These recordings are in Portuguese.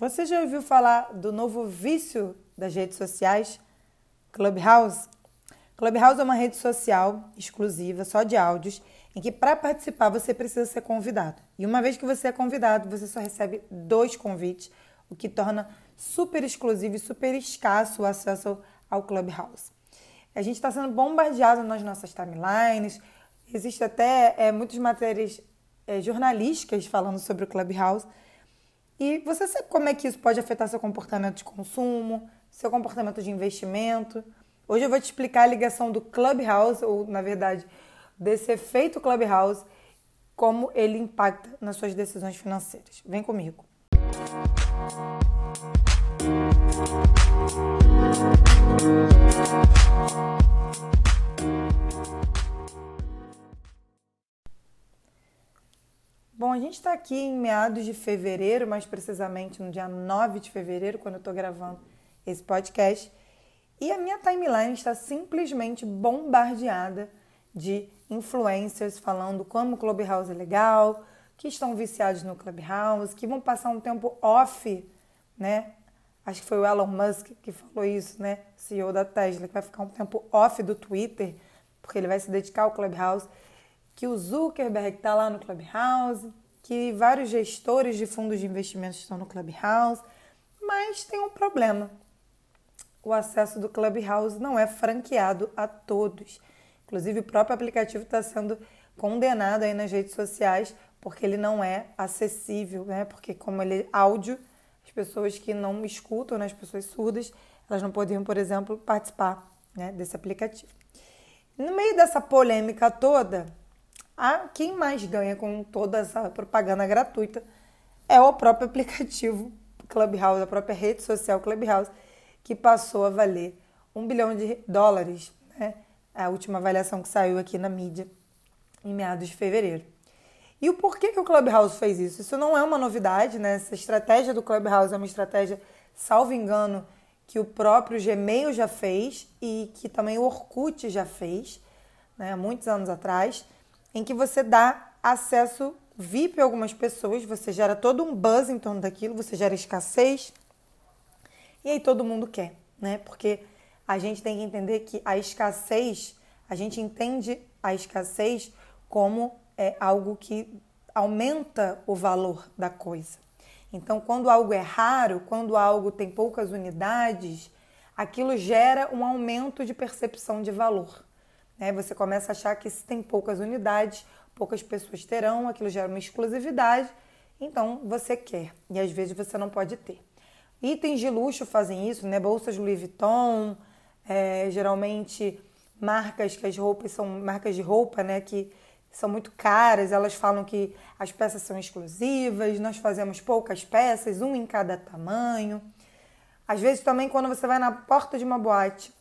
Você já ouviu falar do novo vício das redes sociais? Clubhouse? Clubhouse é uma rede social exclusiva, só de áudios, em que para participar você precisa ser convidado. E uma vez que você é convidado, você só recebe dois convites, o que torna super exclusivo e super escasso o acesso ao Clubhouse. A gente está sendo bombardeado nas nossas timelines, existe até é, muitas matérias é, jornalísticas falando sobre o Clubhouse. E você sabe como é que isso pode afetar seu comportamento de consumo, seu comportamento de investimento. Hoje eu vou te explicar a ligação do Clubhouse, ou na verdade, desse efeito Clubhouse, como ele impacta nas suas decisões financeiras. Vem comigo. Bom, a gente está aqui em meados de fevereiro, mais precisamente no dia 9 de fevereiro, quando eu estou gravando esse podcast. E a minha timeline está simplesmente bombardeada de influencers falando como o Clubhouse é legal, que estão viciados no Clubhouse, que vão passar um tempo off, né? Acho que foi o Elon Musk que falou isso, né? CEO da Tesla, que vai ficar um tempo off do Twitter, porque ele vai se dedicar ao Clubhouse que o Zuckerberg está lá no Clubhouse, que vários gestores de fundos de investimentos estão no Clubhouse, mas tem um problema. O acesso do Clubhouse não é franqueado a todos. Inclusive, o próprio aplicativo está sendo condenado aí nas redes sociais porque ele não é acessível, né? Porque como ele é áudio, as pessoas que não escutam, né? as pessoas surdas, elas não poderiam, por exemplo, participar né? desse aplicativo. No meio dessa polêmica toda, a quem mais ganha com toda essa propaganda gratuita é o próprio aplicativo Clubhouse, a própria rede social Clubhouse, que passou a valer um bilhão de dólares, né? A última avaliação que saiu aqui na mídia em meados de fevereiro. E o porquê que o Clubhouse fez isso? Isso não é uma novidade, né? Essa estratégia do Clubhouse é uma estratégia, salvo engano, que o próprio Gmail já fez e que também o Orkut já fez, né? Muitos anos atrás em que você dá acesso VIP a algumas pessoas, você gera todo um buzz em torno daquilo, você gera escassez, e aí todo mundo quer, né? Porque a gente tem que entender que a escassez, a gente entende a escassez como é algo que aumenta o valor da coisa. Então, quando algo é raro, quando algo tem poucas unidades, aquilo gera um aumento de percepção de valor. Né? Você começa a achar que se tem poucas unidades, poucas pessoas terão, aquilo gera uma exclusividade, então você quer e às vezes você não pode ter. Itens de luxo fazem isso, né? Bolsas Louis Vuitton, é, geralmente marcas que as roupas são marcas de roupa, né? Que são muito caras, elas falam que as peças são exclusivas, nós fazemos poucas peças, um em cada tamanho. Às vezes também quando você vai na porta de uma boate,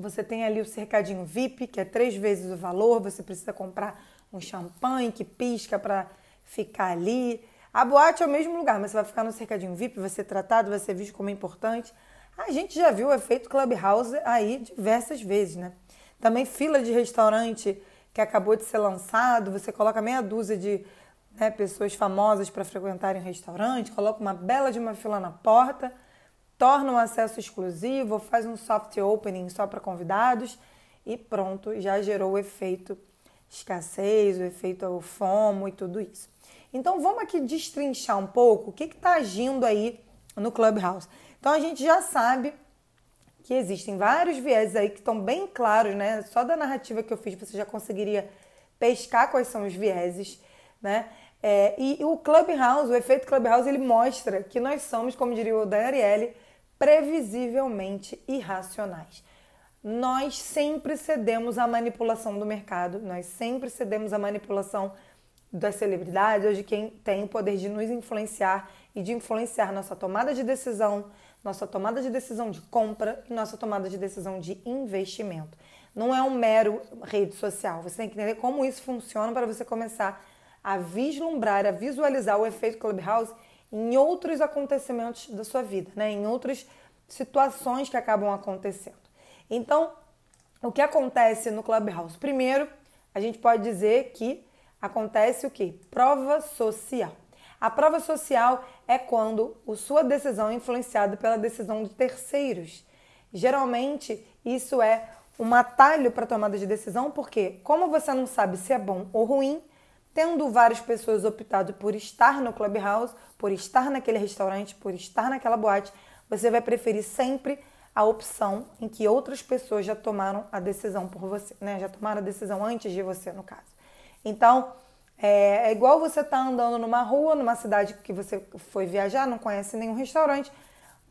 você tem ali o cercadinho VIP, que é três vezes o valor. Você precisa comprar um champanhe que pisca para ficar ali. A boate é o mesmo lugar, mas você vai ficar no cercadinho VIP, vai ser tratado, vai ser visto como importante. A gente já viu o efeito Clubhouse aí diversas vezes, né? Também fila de restaurante que acabou de ser lançado, você coloca meia dúzia de né, pessoas famosas para frequentarem o restaurante, coloca uma bela de uma fila na porta torna um acesso exclusivo, faz um soft opening só para convidados e pronto, já gerou o efeito escassez, o efeito FOMO e tudo isso. Então vamos aqui destrinchar um pouco o que está agindo aí no Clubhouse. Então a gente já sabe que existem vários vieses aí que estão bem claros, né? Só da narrativa que eu fiz você já conseguiria pescar quais são os vieses, né? É, e o Clubhouse, o efeito Clubhouse, ele mostra que nós somos, como diria o Dan Ariely, previsivelmente irracionais. Nós sempre cedemos à manipulação do mercado, nós sempre cedemos à manipulação das celebridades ou de quem tem o poder de nos influenciar e de influenciar nossa tomada de decisão, nossa tomada de decisão de compra e nossa tomada de decisão de investimento. Não é um mero rede social. Você tem que entender como isso funciona para você começar a vislumbrar, a visualizar o efeito Clubhouse em outros acontecimentos da sua vida, né? em outras situações que acabam acontecendo. Então, o que acontece no Clubhouse? Primeiro, a gente pode dizer que acontece o que? Prova social. A prova social é quando a sua decisão é influenciada pela decisão de terceiros. Geralmente, isso é um atalho para tomada de decisão, porque como você não sabe se é bom ou ruim, tendo várias pessoas optado por estar no clubhouse, por estar naquele restaurante, por estar naquela boate, você vai preferir sempre a opção em que outras pessoas já tomaram a decisão por você, né? Já tomaram a decisão antes de você, no caso. Então, é, é igual você tá andando numa rua, numa cidade que você foi viajar, não conhece nenhum restaurante,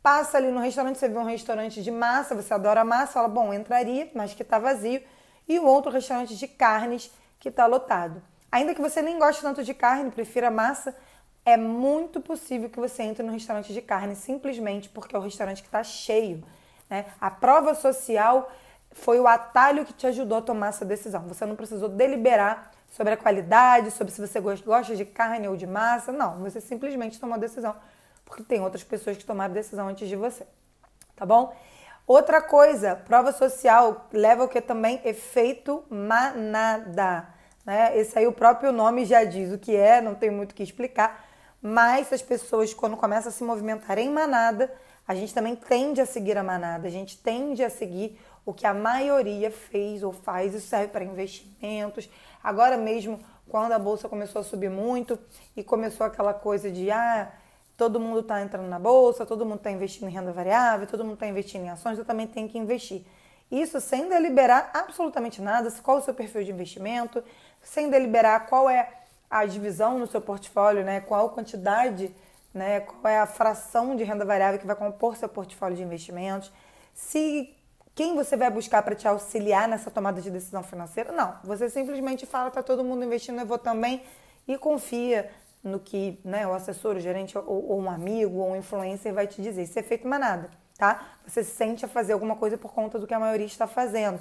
passa ali no restaurante, você vê um restaurante de massa, você adora massa, fala, bom, entraria, mas que está vazio, e o outro restaurante de carnes que está lotado. Ainda que você nem goste tanto de carne, prefira massa, é muito possível que você entre no restaurante de carne simplesmente porque é o restaurante que está cheio. Né? A prova social foi o atalho que te ajudou a tomar essa decisão. Você não precisou deliberar sobre a qualidade, sobre se você gosta de carne ou de massa. Não, você simplesmente tomou a decisão porque tem outras pessoas que tomaram decisão antes de você. Tá bom? Outra coisa, prova social leva o que também? Efeito manada. Né? Esse aí o próprio nome já diz o que é, não tem muito o que explicar. Mas as pessoas, quando começam a se movimentar em manada, a gente também tende a seguir a manada, a gente tende a seguir o que a maioria fez ou faz. Isso serve para investimentos. Agora mesmo, quando a bolsa começou a subir muito e começou aquela coisa de ah, todo mundo está entrando na bolsa, todo mundo está investindo em renda variável, todo mundo está investindo em ações, eu também tenho que investir. Isso sem deliberar absolutamente nada, qual o seu perfil de investimento, sem deliberar qual é a divisão no seu portfólio, né? qual quantidade, né? qual é a fração de renda variável que vai compor seu portfólio de investimentos, se quem você vai buscar para te auxiliar nessa tomada de decisão financeira? Não, você simplesmente fala, tá todo mundo investindo, eu vou também e confia no que né, o assessor, o gerente ou, ou um amigo ou um influencer vai te dizer. Isso é feito mais nada, tá? Você se sente a fazer alguma coisa por conta do que a maioria está fazendo.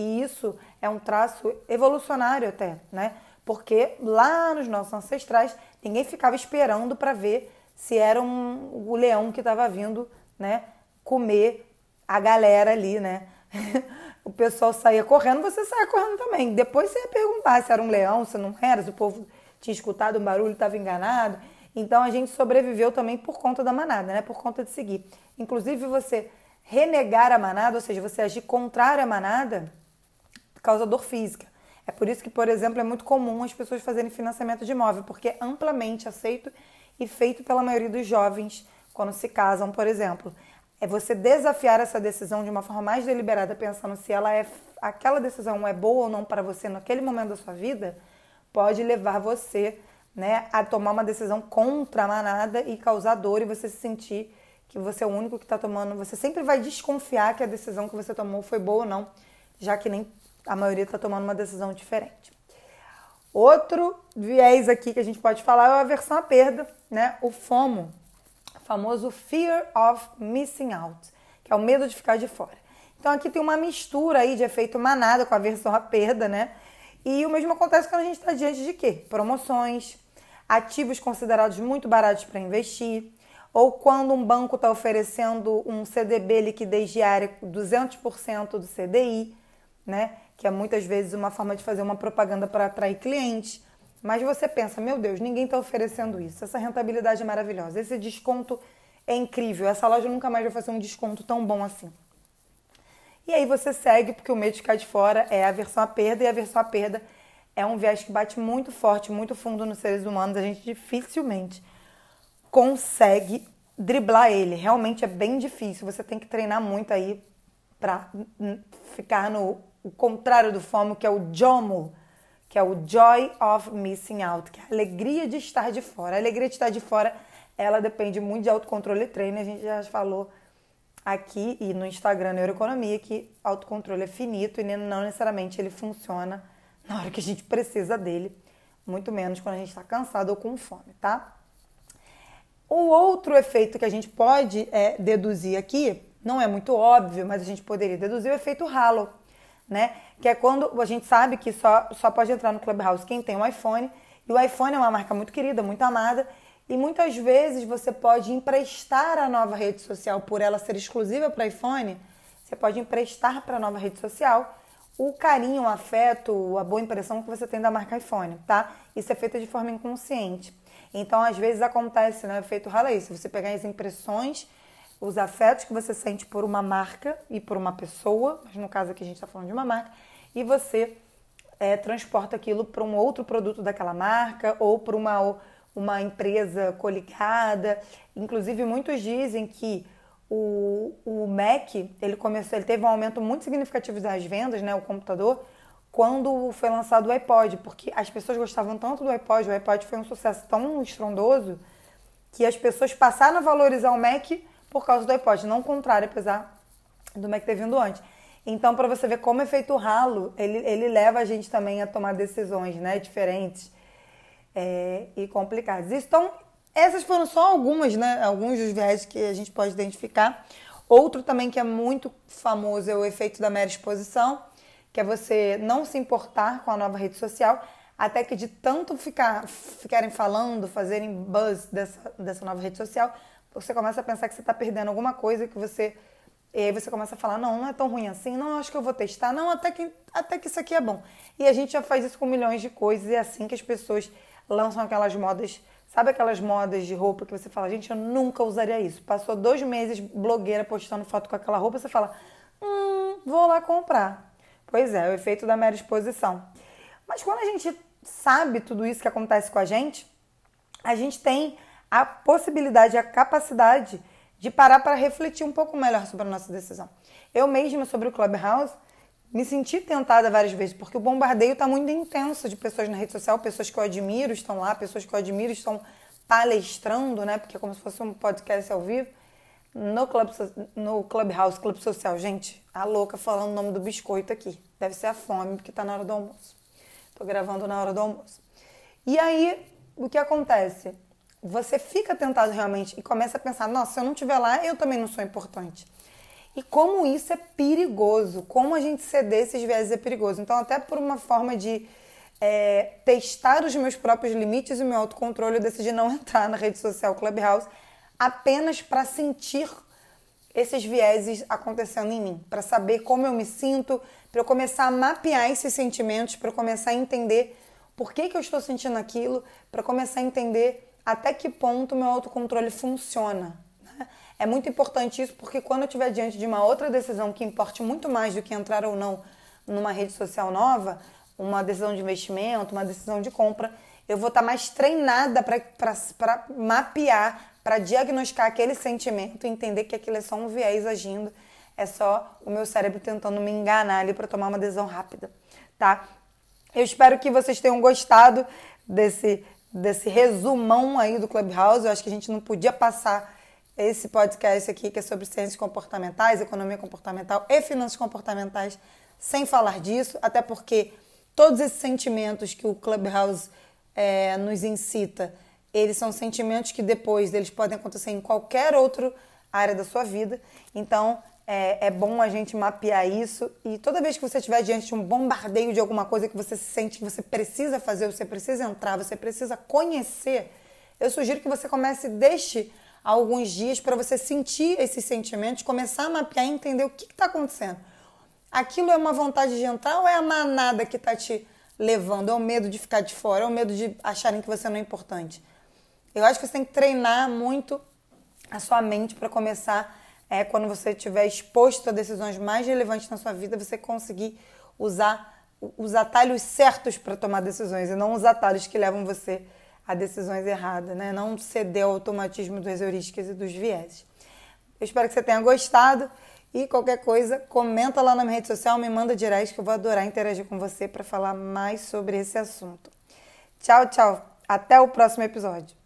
E isso é um traço evolucionário até, né? Porque lá nos nossos ancestrais, ninguém ficava esperando para ver se era um, o leão que estava vindo, né, comer a galera ali, né? o pessoal saía correndo, você saía correndo também. Depois você ia perguntar se era um leão, se não era, se o povo tinha escutado um barulho, estava enganado. Então a gente sobreviveu também por conta da manada, né? Por conta de seguir. Inclusive você renegar a manada, ou seja, você agir contrário à manada, causa dor física. É por isso que, por exemplo, é muito comum as pessoas fazerem financiamento de imóvel, porque é amplamente aceito e feito pela maioria dos jovens quando se casam, por exemplo. É você desafiar essa decisão de uma forma mais deliberada, pensando se ela é aquela decisão é boa ou não para você naquele momento da sua vida pode levar você né, a tomar uma decisão contra a manada e causar dor e você se sentir que você é o único que está tomando. Você sempre vai desconfiar que a decisão que você tomou foi boa ou não, já que nem a maioria está tomando uma decisão diferente. Outro viés aqui que a gente pode falar é a aversão à perda, né? O FOMO, famoso Fear of Missing Out, que é o medo de ficar de fora. Então aqui tem uma mistura aí de efeito manada com a aversão à perda, né? E o mesmo acontece quando a gente está diante de quê? Promoções, ativos considerados muito baratos para investir, ou quando um banco está oferecendo um CDB liquidez diária 200% do CDI, né? Que é muitas vezes uma forma de fazer uma propaganda para atrair clientes. Mas você pensa, meu Deus, ninguém está oferecendo isso. Essa rentabilidade é maravilhosa, esse desconto é incrível. Essa loja nunca mais vai fazer um desconto tão bom assim. E aí você segue, porque o medo de ficar de fora é a versão à perda, e a versão à perda é um viés que bate muito forte, muito fundo nos seres humanos. A gente dificilmente consegue driblar ele. Realmente é bem difícil. Você tem que treinar muito aí para ficar no o contrário do FOMO, que é o JOMO, que é o Joy of Missing Out, que é a alegria de estar de fora. A alegria de estar de fora, ela depende muito de autocontrole e treino. A gente já falou aqui e no Instagram Neuroeconomia que autocontrole é finito e não necessariamente ele funciona na hora que a gente precisa dele, muito menos quando a gente está cansado ou com fome, tá? O outro efeito que a gente pode é, deduzir aqui, não é muito óbvio, mas a gente poderia deduzir o efeito halo, né? Que é quando a gente sabe que só, só pode entrar no Clubhouse quem tem um iPhone, e o iPhone é uma marca muito querida, muito amada, e muitas vezes você pode emprestar a nova rede social, por ela ser exclusiva para iPhone, você pode emprestar para a nova rede social o carinho, o afeto, a boa impressão que você tem da marca iPhone, tá? Isso é feito de forma inconsciente. Então, às vezes acontece, né? Efeito rala Se você pegar as impressões, os afetos que você sente por uma marca e por uma pessoa, mas no caso aqui a gente está falando de uma marca, e você é, transporta aquilo para um outro produto daquela marca ou para uma, uma empresa coligada. Inclusive, muitos dizem que o, o Mac ele começou, ele teve um aumento muito significativo das vendas, né, o computador, quando foi lançado o iPod, porque as pessoas gostavam tanto do iPod, o iPod foi um sucesso tão estrondoso que as pessoas passaram a valorizar o Mac por causa do iPod, não o contrário, apesar do Mac ter vindo antes. Então, para você ver como é feito o ralo, ele, ele leva a gente também a tomar decisões né, diferentes é, e complicadas. Então, essas foram só algumas, né, alguns dos viés que a gente pode identificar. Outro também que é muito famoso é o efeito da mera exposição, que é você não se importar com a nova rede social, até que de tanto ficar, ficarem falando, fazerem buzz dessa, dessa nova rede social, você começa a pensar que você está perdendo alguma coisa que você e aí você começa a falar, não, não é tão ruim assim, não, acho que eu vou testar, não, até que, até que isso aqui é bom. E a gente já faz isso com milhões de coisas, e é assim que as pessoas lançam aquelas modas, sabe aquelas modas de roupa que você fala, gente, eu nunca usaria isso. Passou dois meses blogueira postando foto com aquela roupa, você fala, hum, vou lá comprar. Pois é, o efeito da mera exposição. Mas quando a gente sabe tudo isso que acontece com a gente, a gente tem a possibilidade, a capacidade de parar para refletir um pouco melhor sobre a nossa decisão. Eu mesma, sobre o Clubhouse, me senti tentada várias vezes, porque o bombardeio está muito intenso de pessoas na rede social, pessoas que eu admiro estão lá, pessoas que eu admiro estão palestrando, né? Porque é como se fosse um podcast ao vivo. No, club, no Clubhouse, Clube Social. Gente, a louca falando o nome do biscoito aqui. Deve ser a fome, porque está na hora do almoço. Tô gravando na hora do almoço. E aí, o que acontece? Você fica tentado realmente e começa a pensar: nossa, se eu não estiver lá, eu também não sou importante. E como isso é perigoso, como a gente ceder esses viés é perigoso. Então, até por uma forma de é, testar os meus próprios limites e meu autocontrole, eu decidi não entrar na rede social Clubhouse apenas para sentir esses vieses acontecendo em mim, para saber como eu me sinto, para eu começar a mapear esses sentimentos, para eu começar a entender por que, que eu estou sentindo aquilo, para começar a entender até que ponto meu autocontrole funciona. Né? É muito importante isso porque quando eu estiver diante de uma outra decisão que importe muito mais do que entrar ou não numa rede social nova, uma decisão de investimento, uma decisão de compra, eu vou estar mais treinada para mapear, para diagnosticar aquele sentimento entender que aquilo é só um viés agindo, é só o meu cérebro tentando me enganar ali para tomar uma decisão rápida, tá? Eu espero que vocês tenham gostado desse desse resumão aí do Clubhouse. Eu acho que a gente não podia passar esse podcast aqui que é sobre ciências comportamentais, economia comportamental e finanças comportamentais sem falar disso, até porque todos esses sentimentos que o Clubhouse é, nos incita, eles são sentimentos que depois eles podem acontecer em qualquer outra área da sua vida. Então, é, é, bom a gente mapear isso e toda vez que você estiver diante de um bombardeio de alguma coisa que você sente que você precisa fazer, você precisa entrar, você precisa conhecer, eu sugiro que você comece, deixe alguns dias para você sentir esses sentimentos, começar a mapear e entender o que está acontecendo. Aquilo é uma vontade de entrar ou é a manada que está te levando? É o medo de ficar de fora? É o medo de acharem que você não é importante? Eu acho que você tem que treinar muito a sua mente para começar é quando você estiver exposto a decisões mais relevantes na sua vida, você conseguir usar os atalhos certos para tomar decisões e não os atalhos que levam você a decisões erradas, né? Não ceder ao automatismo das heurísticas e dos vieses. Eu espero que você tenha gostado e qualquer coisa, comenta lá na minha rede social, me manda direct que eu vou adorar interagir com você para falar mais sobre esse assunto. Tchau, tchau. Até o próximo episódio.